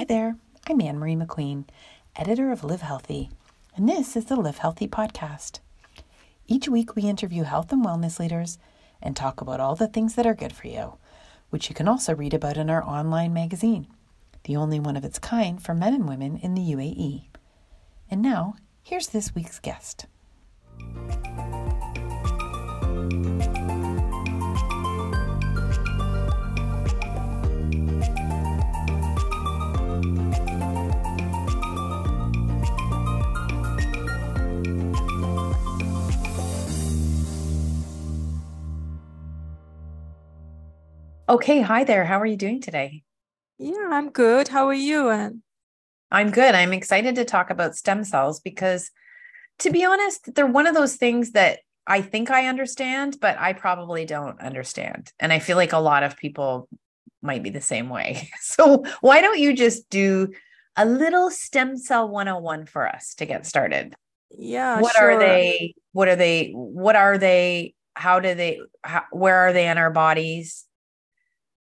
Hi there, I'm Anne Marie McQueen, editor of Live Healthy, and this is the Live Healthy podcast. Each week, we interview health and wellness leaders and talk about all the things that are good for you, which you can also read about in our online magazine, the only one of its kind for men and women in the UAE. And now, here's this week's guest. Okay, hi there. How are you doing today? Yeah, I'm good. How are you, Anne? I'm good. I'm excited to talk about stem cells because, to be honest, they're one of those things that I think I understand, but I probably don't understand. And I feel like a lot of people might be the same way. So, why don't you just do a little stem cell 101 for us to get started? Yeah. What sure. are they? What are they? What are they? How do they? How, where are they in our bodies?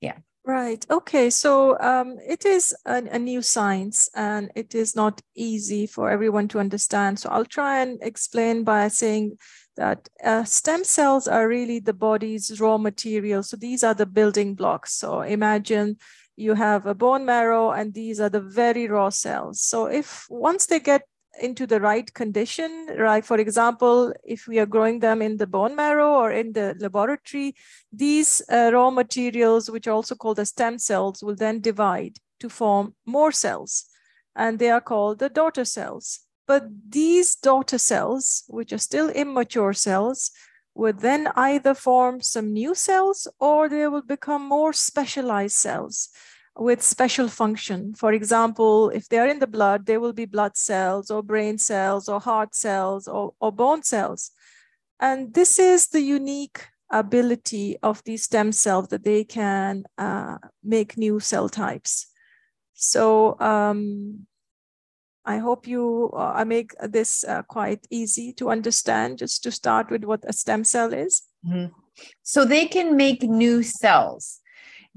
Yeah. Right. Okay. So um, it is a, a, new science and it is not easy for everyone to understand. So I'll try and explain by saying that uh, stem cells are really the body's raw material. So these are the building blocks. So imagine you have a bone marrow and these are the very raw cells. So if once they get into the right condition, right? For example, if we are growing them in the bone marrow or in the laboratory, these uh, raw materials, which are also called the stem cells, will then divide to form more cells. And they are called the daughter cells. But these daughter cells, which are still immature cells, would then either form some new cells or they will become more specialized cells with special function. For example, if they are in the blood, there will be blood cells or brain cells or heart cells or, or bone cells. And this is the unique ability of these stem cells that they can uh, make new cell types. So um, I hope you, uh, I make this uh, quite easy to understand, just to start with what a stem cell is. Mm-hmm. So they can make new cells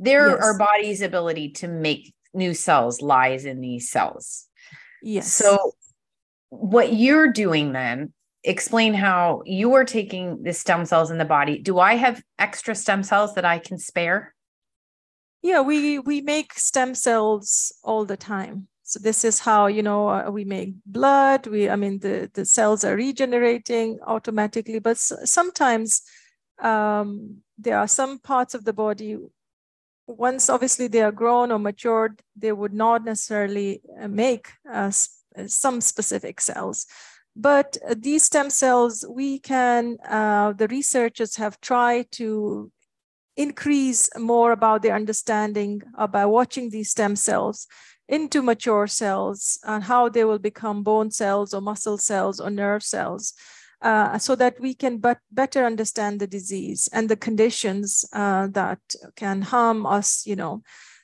there yes. our body's ability to make new cells lies in these cells. Yes. So what you're doing then explain how you are taking the stem cells in the body. Do i have extra stem cells that i can spare? Yeah we we make stem cells all the time. So this is how you know uh, we make blood. We i mean the the cells are regenerating automatically but sometimes um, there are some parts of the body once obviously they are grown or matured, they would not necessarily uh, make uh, some specific cells. But uh, these stem cells, we can, uh, the researchers have tried to increase more about their understanding by watching these stem cells into mature cells and how they will become bone cells or muscle cells or nerve cells uh, so that we can but better understand the disease and the conditions uh, that can harm us, you know.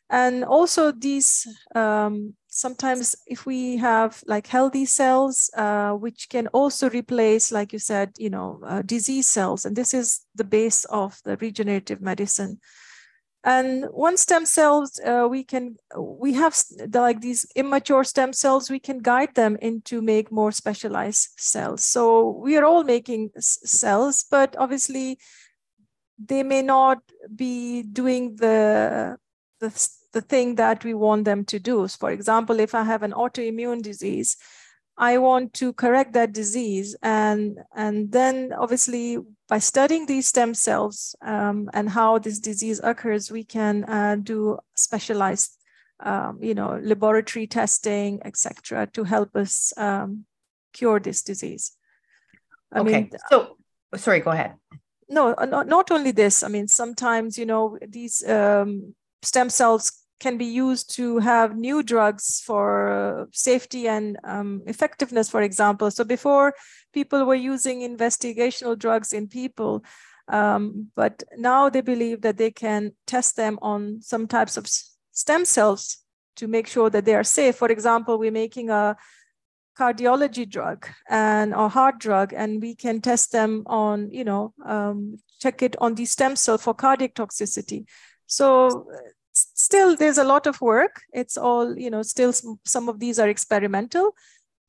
And also these, um, sometimes if we have like healthy cells, uh, which can also replace, like you said, you know, uh, disease cells. And this is the base of the regenerative medicine and one stem cells uh, we can we have like these immature stem cells we can guide them into make more specialized cells. So we are all making cells but obviously they may not be doing the the, the thing that we want them to do. So for example if i have an autoimmune disease I want to correct that disease. And, and then obviously by studying these stem cells um, and how this disease occurs, we can uh, do specialized, um, you know, laboratory testing, etc., to help us um, cure this disease. I okay. Mean, so, sorry, go ahead. No, not, not only this. I mean, sometimes, you know, these um, stem cells can be used to have new drugs for safety and um, effectiveness, for example. So before, people were using investigational drugs in people, um, but now they believe that they can test them on some types of stem cells to make sure that they are safe. For example, we're making a cardiology drug and a heart drug, and we can test them on, you know, um, check it on the stem cell for cardiac toxicity. So still there's a lot of work. It's all, you know, still some, some of these are experimental,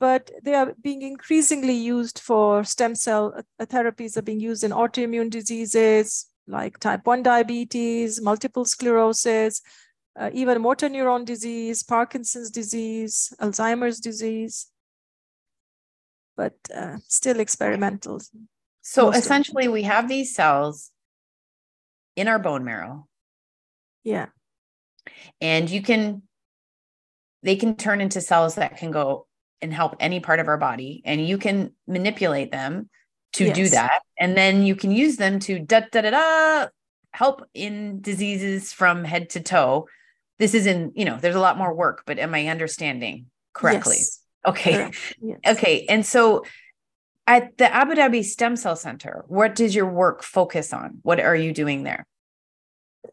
but they are being increasingly used for stem cell uh, therapies are being used in autoimmune diseases like type 1 diabetes, multiple sclerosis, uh, even motor neuron disease, Parkinson's disease, Alzheimer's disease, but uh, still experimental. So essentially, we have these cells in our bone marrow. Yeah. And you can, they can turn into cells that can go and help any part of our body, and you can manipulate them to yes. do that. And then you can use them to da da da da help in diseases from head to toe. This is in, you know, there's a lot more work, but am I understanding correctly? Yes. Okay. Yes. Okay. And so at the Abu Dhabi Stem Cell Center, what does your work focus on? What are you doing there?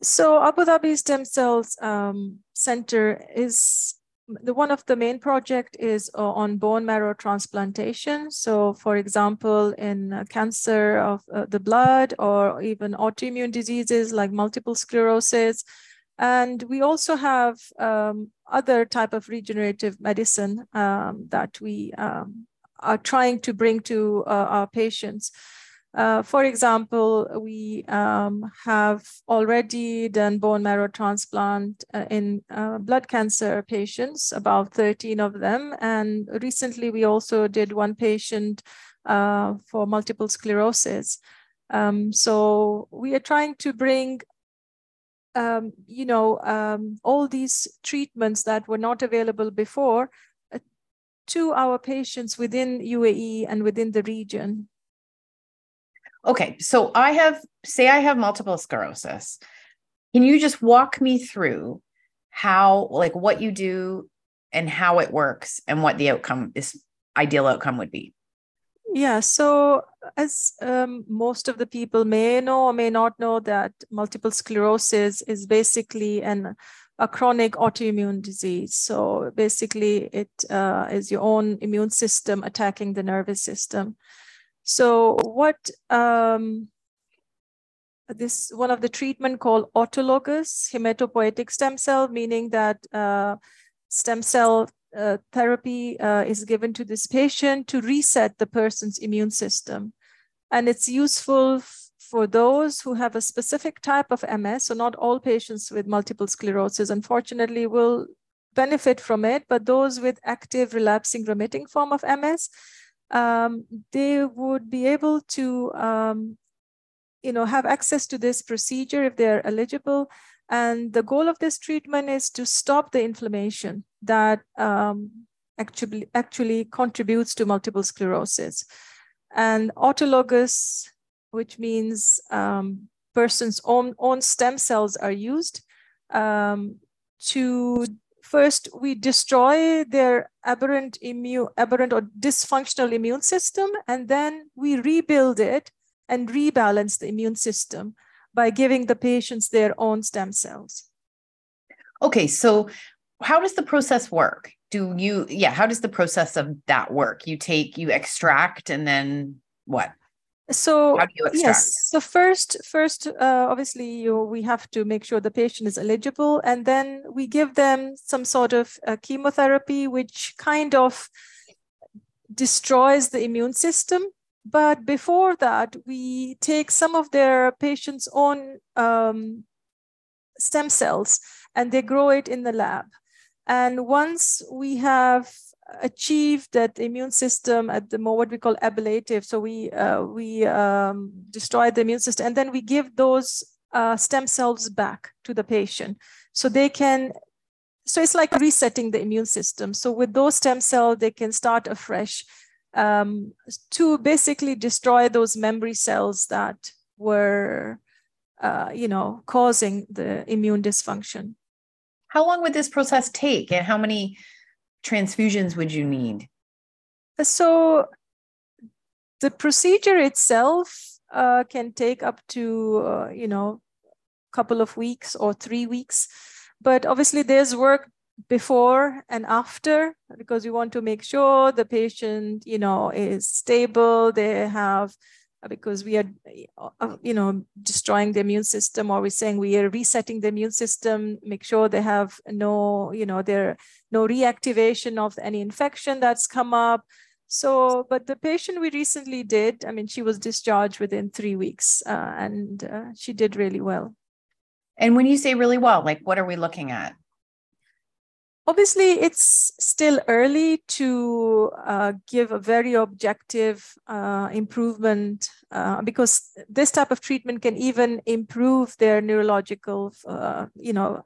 So Abu Dhabi Stem Cells um, Center is the one of the main project is uh, on bone marrow transplantation. So, for example, in uh, cancer of uh, the blood or even autoimmune diseases like multiple sclerosis, and we also have um, other type of regenerative medicine um, that we um, are trying to bring to uh, our patients. Uh, for example, we um, have already done bone marrow transplant uh, in uh, blood cancer patients, about 13 of them. And recently, we also did one patient uh, for multiple sclerosis. Um, so we are trying to bring um, you know, um, all these treatments that were not available before uh, to our patients within UAE and within the region. Okay, so I have, say, I have multiple sclerosis. Can you just walk me through how, like, what you do and how it works and what the outcome is, ideal outcome would be? Yeah, so as um, most of the people may know or may not know, that multiple sclerosis is basically an a chronic autoimmune disease. So basically, it uh, is your own immune system attacking the nervous system. So what um, this one of the treatment called autologous hematopoietic stem cell, meaning that uh, stem cell uh, therapy uh, is given to this patient to reset the person's immune system. And it's useful for those who have a specific type of MS. So, not all patients with multiple sclerosis, unfortunately, will benefit from it, but those with active relapsing remitting form of MS, um, they would be able to um, you know, have access to this procedure if they're eligible and the goal of this treatment is to stop the inflammation that um, actually, actually contributes to multiple sclerosis. And autologous, which means um, person's own, own stem cells are used um, to first we destroy their aberrant immune aberrant or dysfunctional immune system and then we rebuild it and rebalance the immune system by giving the patients their own stem cells. Okay, so how does the process work? Do you, yeah, how does the process of that work? You take, you extract, and then what? So yes, so first, first, uh, obviously, you, we have to make sure the patient is eligible, and then we give them some sort of uh, chemotherapy, which kind of destroys the immune system. But before that, we take some of their patients' own um, stem cells and they grow it in the lab. And once we have achieved that immune system at the more what we call ablative, so we uh, we um, destroy the immune system, and then we give those uh, stem cells back to the patient, so they can. So it's like resetting the immune system. So with those stem cells, they can start afresh um, to basically destroy those memory cells that were, uh, you know, causing the immune dysfunction. How long would this process take, and how many transfusions would you need? So, the procedure itself uh, can take up to, uh, you know, a couple of weeks or three weeks. But obviously, there's work before and after because we want to make sure the patient you know is stable they have because we are uh, you know destroying the immune system or we're saying we are resetting the immune system make sure they have no you know there no reactivation of any infection that's come up. So but the patient we recently did i mean she was discharged within three weeks uh, and uh, she did really well. And when you say really well like what are we looking at Obviously, it's still early to uh, give a very objective uh, improvement uh, because this type of treatment can even improve their neurological, uh, you know,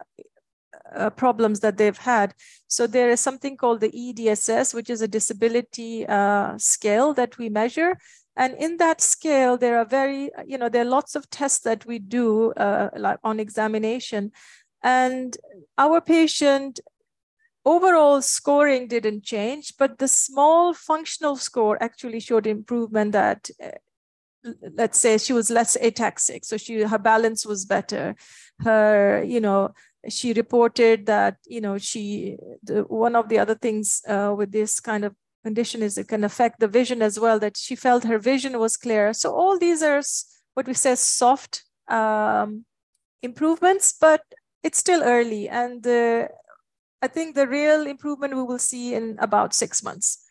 uh, problems that they've had. So there is something called the EDSS, which is a disability uh, scale that we measure. And in that scale, there are very, you know, there are lots of tests that we do like on examination. And our patient overall scoring didn't change, but the small functional score actually showed improvement that uh, let's say she was less ataxic so she her balance was better. Her you know she reported that you know she the, one of the other things uh, with this kind of condition is it can affect the vision as well that she felt her vision was clear. So all these are what we say soft um, improvements but it's still early and the I think the real improvement we will see in about six months.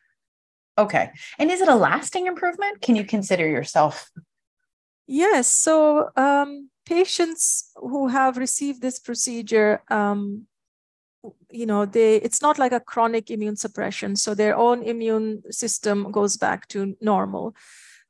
Okay. And is it a lasting improvement? Can you consider yourself? Yes. So, um, patients who have received this procedure, um, you know, they it's not like a chronic immune suppression. So their own immune system goes back to normal,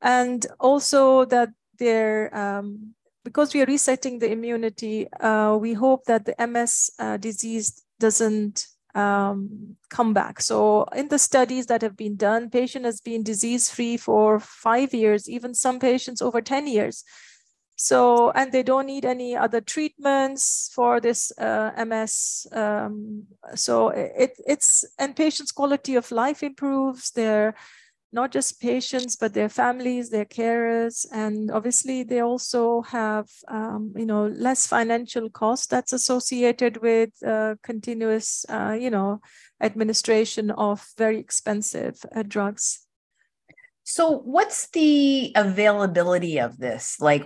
and also that their um, because we are resetting the immunity, uh, we hope that the MS uh, disease doesn't um, come back. So in the studies that have been done, patient has been disease free for five years, even some patients over 10 years. So, and they don't need any other treatments for this uh, MS. Um, so it, it's, and patients' quality of life improves, their not just patients, but their families, their carers, and obviously they also have, um, you know, less financial cost that's associated with uh, continuous, uh, you know, administration of very expensive uh, drugs. So, what's the availability of this? Like,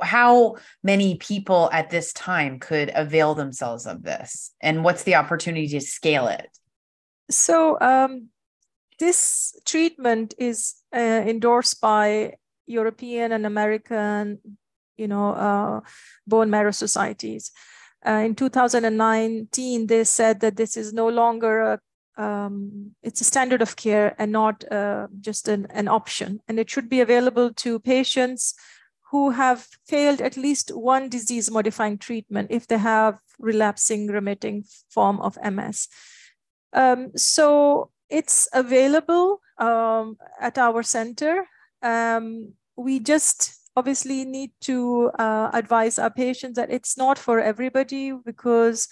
how many people at this time could avail themselves of this? And what's the opportunity to scale it? So, um, this treatment is uh, endorsed by European and American, you know, uh, bone marrow societies. Uh, in 2019, they said that this is no longer a um, it's a standard of care and not uh, just an, an option. And it should be available to patients who have failed at least one disease modifying treatment if they have relapsing remitting form of MS. Um, so it's available um, at our center. Um, we just obviously need to uh, advise our patients that it's not for everybody because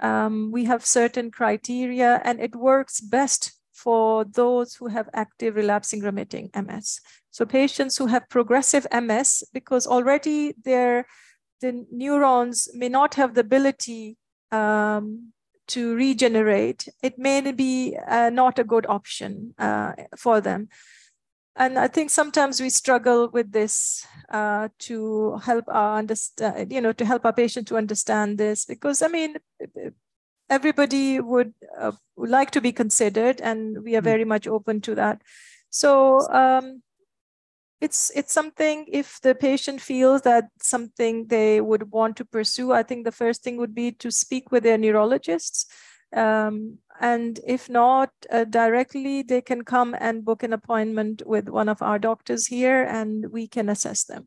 um, we have certain criteria and it works best for those who have active relapsing remitting MS. So patients who have progressive MS, because already their the neurons may not have the ability um, to regenerate, it may be uh, not a good option uh, for them. And I think sometimes we struggle with this uh, to help our understand, you know, to help our patient to understand this, because I mean, everybody would, uh, would like to be considered, and we are hmm. very much open to that. So um, it's it's something if the patient feels that something they would want to pursue i think the first thing would be to speak with their neurologists um, and if not uh, directly they can come and book an appointment with one of our doctors here and we can assess them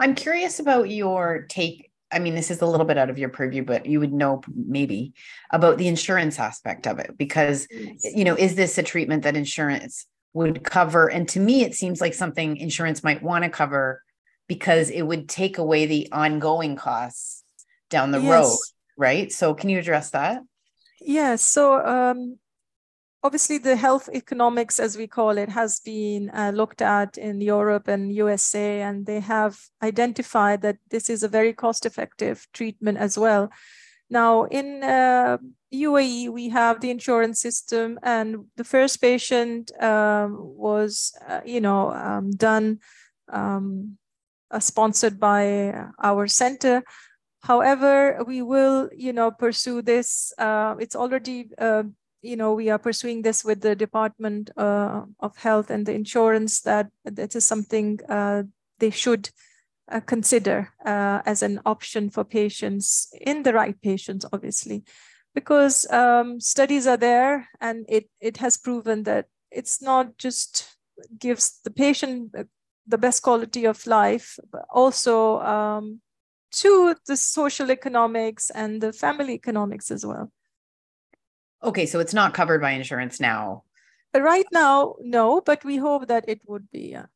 i'm curious about your take I mean, this is a little bit out of your purview, but you would know maybe about the insurance aspect of it because, yes. you know, is this a treatment that insurance would cover. And to me, it seems like something insurance might want to cover because it would take away the ongoing costs down the yes. road. Right. So, can you address that? Yes. So, um, obviously, the health economics, as we call it, has been uh, looked at in Europe and USA, and they have identified that this is a very cost effective treatment as well. Now, in uh, UAE, we have the insurance system, and the first patient um, was, uh, you know, um, done um, uh, sponsored by our center. However, we will, you know, pursue this. Uh, it's already, uh, you know, we are pursuing this with the Department uh, of Health and the insurance that that is something uh, they should consider as an option for patients in the right patients, obviously, because um, studies are there and it it has proven that it's not just gives the patient the best quality of life, but also um, to the social economics and the family economics as well. Okay, so it's not covered by insurance now. But Right now, no, but we hope that it would be. Yeah.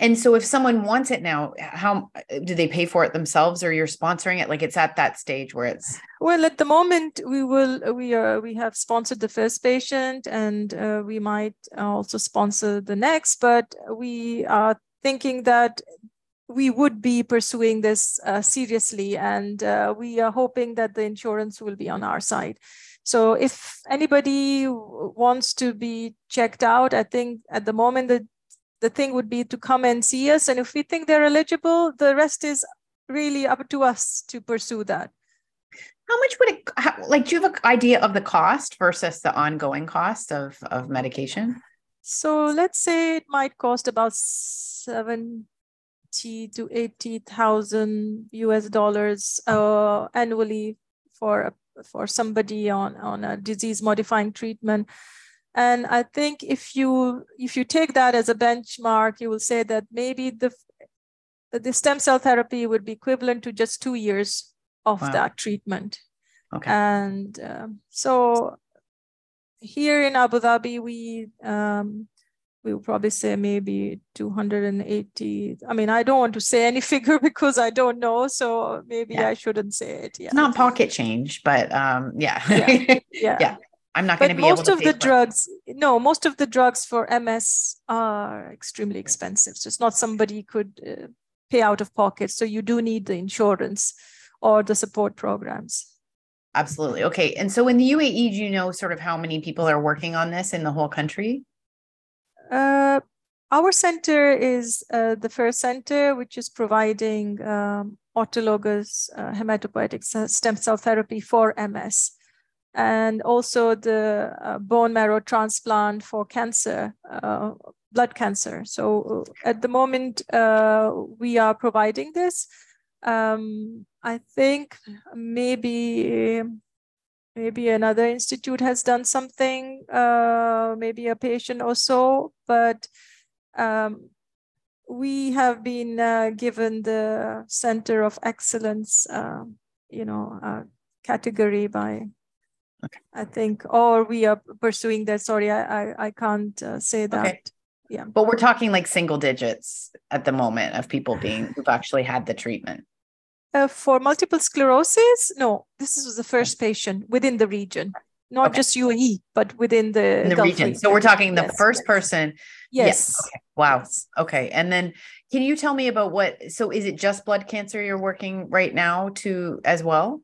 And so if someone wants it now, how do they pay for it themselves or you're sponsoring it? Like it's at that stage where it's Well, at the moment we will we are we have sponsored the first patient and uh, we might also sponsor the next, but we are thinking that we would be pursuing this uh, seriously and uh, we are hoping that the insurance will be on our side. So if anybody wants to be checked out, I think at the moment the the thing would be to come and see us. And if we think they're eligible, the rest is really up to us to pursue that. How much would it how, like? Do you have an idea of the cost versus the ongoing cost of of medication? So let's say it might cost about seventy to eighty thousand US dollars uh, annually for for somebody on on a disease modifying treatment and i think if you if you take that as a benchmark you will say that maybe the the stem cell therapy would be equivalent to just two years of wow. that treatment okay and um, so here in abu dhabi we um, we will probably say maybe 280 i mean i don't want to say any figure because i don't know so maybe yeah. i shouldn't say it yeah it's not pocket change but um yeah yeah, yeah. yeah. I'm not going to be most of the drugs. No, most of the drugs for MS are extremely expensive. So it's not somebody could uh, pay out of pocket. So you do need the insurance or the support programs. Absolutely. Okay. And so in the UAE, do you know sort of how many people are working on this in the whole country? Uh, our center is uh, the first center which is providing um, autologous uh, hematopoietic stem cell therapy for MS and also the uh, bone marrow transplant for cancer, uh, blood cancer. So uh, at the moment, uh, we are providing this. Um, I think maybe maybe another institute has done something, uh, maybe a patient or so, but um, we have been uh, given the Center of Excellence, you know, category by Okay. I think, or we are pursuing that. Sorry, I I, I can't uh, say that. Okay. Yeah. But we're talking like single digits at the moment of people being who've actually had the treatment. Uh, for multiple sclerosis, no. This is the first patient within the region, not okay. just UAE, but within the, In the region. region. So we're talking the yes, first person. Yes. yes. Okay. Wow. Yes. Okay. And then can you tell me about what? So is it just blood cancer you're working right now to as well?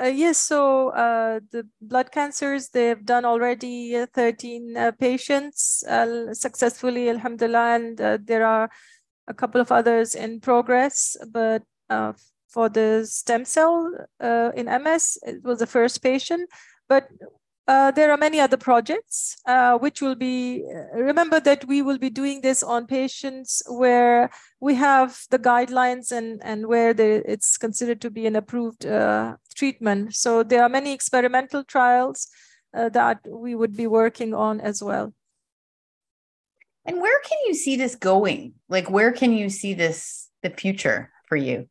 Uh, yes, so uh, the blood cancers, they've done already uh, 13 uh, patients uh, successfully, alhamdulillah, and uh, there are a couple of others in progress. But for the stem cell in MS, it was the first patient. But uh, there are many other projects uh, which will be, remember that we will be doing this on patients where we have the guidelines and, and where the, it's considered to be an approved uh, treatment. So there are many experimental trials uh, that we would be working on as well. And where can you see this going? Like, where can you see this, the future for you?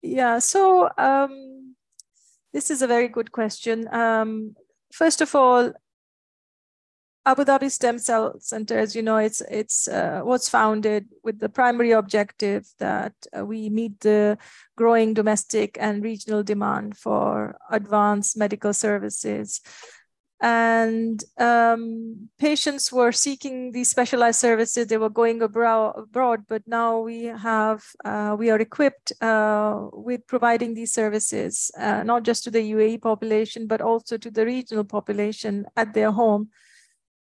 Yeah, so um, this is a very good question. Um, first of all, Abu Dhabi Stem Cell Center, as you know, it's it's uh, was founded with the primary objective that uh, we meet the growing domestic and regional demand for advanced medical services and um, patients were seeking these specialized services. They were going abroad but now we have uh, we are equipped uh, with providing these services uh, not just to the uae population but also to the regional population at their home.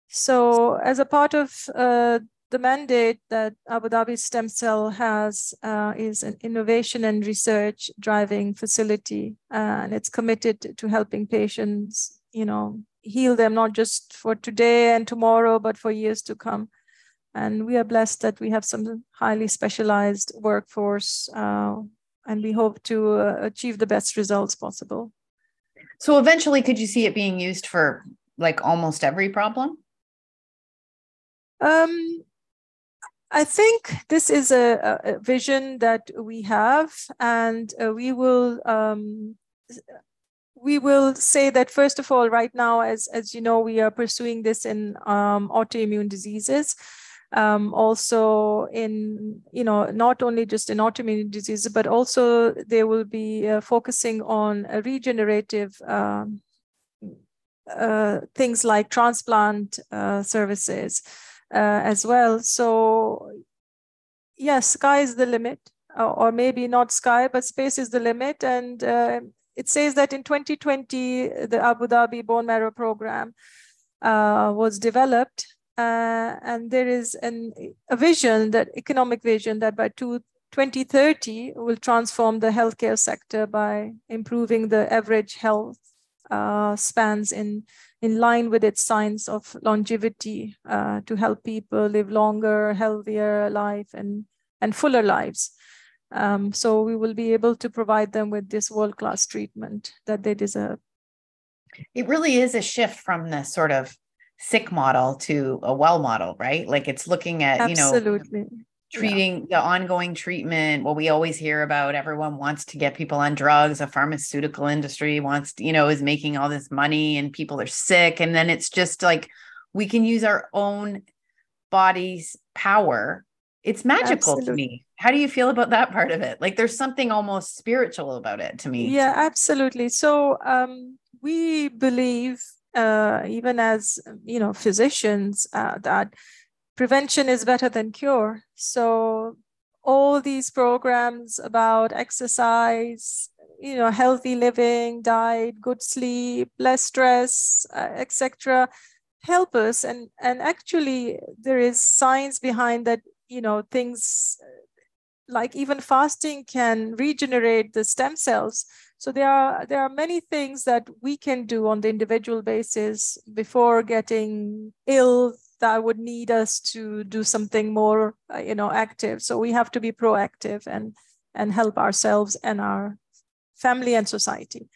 So as a part of uh, the mandate that Abu Dhabi Stem Cell has uh, is an innovation and research driving facility, and it's committed to helping patients, you know, heal them not just for today and tomorrow, but for years to come. And we are blessed that we have some highly specialized workforce, uh, and we hope to uh, achieve the best results possible. So eventually, could you see it being used for like almost every problem? Um, I think this is a, a, vision that we have, and uh, we will um, we will say that first of all, right now, as as you know, we are pursuing this in um, autoimmune diseases. Um, also in you know not only just in autoimmune diseases but also they will be uh, focusing on regenerative um, uh, things like transplant uh, services uh, as well so yes sky is the limit or maybe not sky but space is the limit and uh, it says that in 2020, the Abu Dhabi bone marrow program uh, was developed. Uh, and there is an, a vision that economic vision that by two, 2030 will transform the healthcare sector by improving the average health uh, spans in, in line with its science of longevity uh, to help people live longer, healthier life and, and fuller lives. Um, so we will be able to provide them with this world class treatment that they deserve. It really is a shift from the sort of sick model to a well model, right? Like it's looking at, Absolutely. you know, treating yeah. the ongoing treatment what we always hear about everyone wants to get people on drugs a pharmaceutical industry wants to, you know is making all this money and people are sick and then it's just like we can use our own body's power it's magical absolutely. to me. How do you feel about that part of it? Like there's something almost spiritual about it to me. Yeah absolutely. So um, we believe uh, even as you know physicians uh, that prevention is better than cure. So all these programs about exercise you know healthy living diet good sleep less stress uh, etc help us. And and actually there is science behind that you know things like even fasting can regenerate the stem cells. So there are there are many things that we can do on the individual basis before getting ill that would need us to do something more uh, you know active. So we have to be proactive and and help ourselves and our family and society.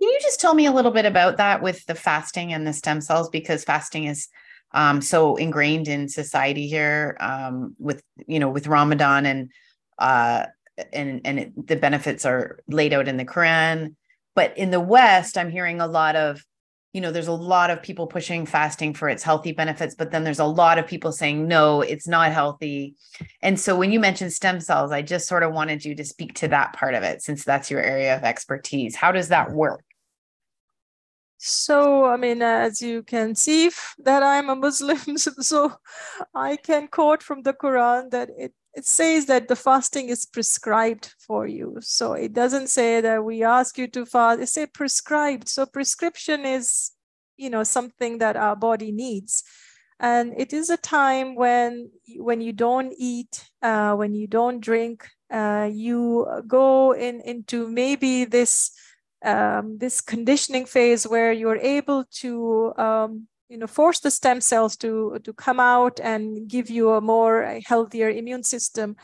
Can you just tell me a little bit about that with the fasting and the stem cells? Because fasting is um, so ingrained in society here um, with you know with Ramadan and uh, and and it, the benefits are laid out in the Quran. But in the West, I'm hearing a lot of you know there's a lot of people pushing fasting for its healthy benefits but then there's a lot of people saying no it's not healthy. And so when you mentioned stem cells i just sort of wanted you to speak to that part of it since that's your area of expertise. How does that work so, I mean, as you can see that I'm a Muslim, so I can quote from the Quran that it, it says that the fasting is prescribed for you. So it doesn't say that we ask you to fast, it says prescribed. So prescription is, you know, something that our body needs. And it is a time when when you don't eat, uh, when you don't drink, uh, you go in into maybe this um, this conditioning phase where you're able to um, you know force the stem cells to to come out and give you a more healthier immune system.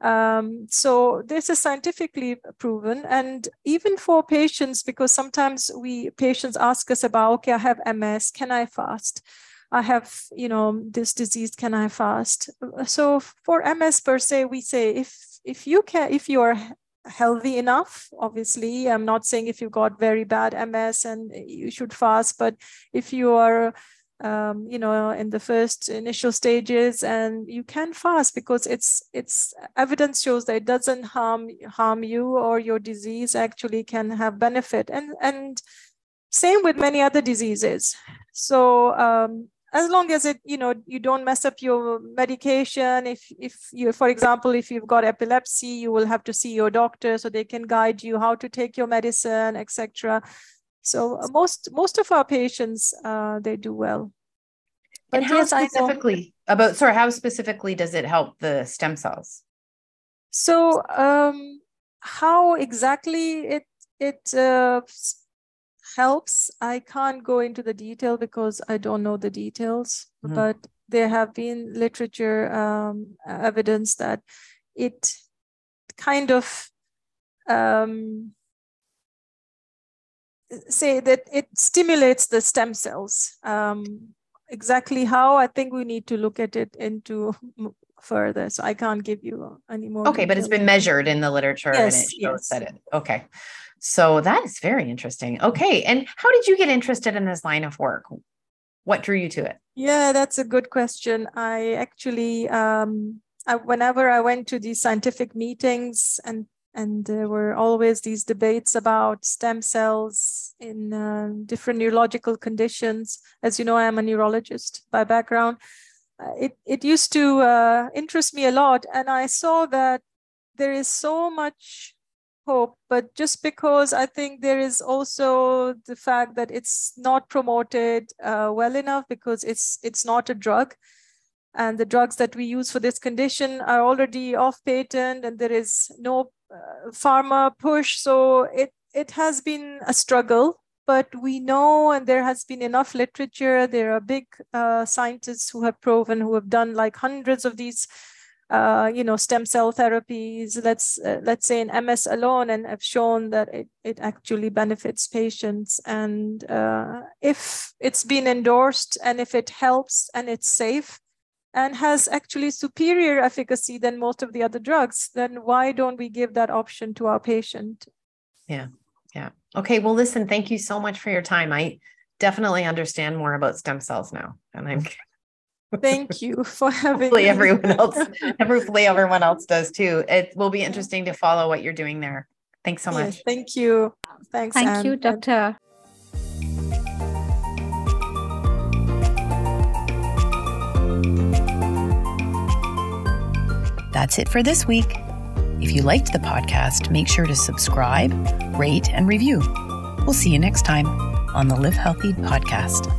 Um, so this is scientifically proven. And even for patients because sometimes we patients ask us about okay i have ms can i fast? I have you know this disease can i fast? So for ms per se we say if if you can if you are healthy enough obviously. I'm not saying if you've got very bad ms and you should fast but if you are um, you know in the first initial stages and you can fast because it's it's evidence shows that it doesn't harm harm you or your disease actually can have benefit. And and same with many other diseases. So um, as long as it you know you don't mess up your medication if if you for example if you've got epilepsy you will have to see your doctor so they can guide you how to take your medicine etc so uh, most most of our patients uh, they do well But and how specifically about sorry, how specifically does it help the stem cells? So um, how exactly it it uh, helps, I can't go into the detail because I don't know the details. Mm-hmm. But there have been literature um, evidence that it kind of um, say that it stimulates the stem cells. Um, exactly how, I think we need to look at it into further. So I can't give you any more. Okay, but it's been measured in the literature yes, and it shows yes. that it, okay. So that is very interesting. Okay. And how did you get interested in this line of work? What drew you to it? Yeah, that's a good question. I actually, um, I, whenever I went to these scientific meetings and and there were always these debates about stem cells in uh, different neurological conditions. As you know, I am a neurologist by background. Uh, it, it used to uh, interest me a lot, and I saw that there is so much hope, but just because I think there is also the fact that it's not promoted uh, well enough because it's it's not a drug. And the drugs that we use for this condition are already off patent and there is no uh, pharma push. So it it has been a struggle but we know and there has been enough literature. There are big uh, scientists who have proven who have done like hundreds of these uh, you know stem cell therapies let's uh, let's say in ms alone and have shown that it, it actually benefits patients and uh, if it's been endorsed and if it helps and it's safe and has actually superior efficacy than most of the other drugs, then why don't we give that option to our patient? Yeah. Yeah. Okay. Well, listen, thank you so much for your time. I definitely understand more about stem cells now. And I'm thank you for having hopefully everyone else hopefully everyone else does too. It will be interesting to follow what you're doing there. Thanks so much. Yes, thank you. Thanks. Thank Anne. you, Doctor. That's it for this week. If you liked the podcast, make sure to subscribe, rate, and review. We'll see you next time on the Live Healthy podcast.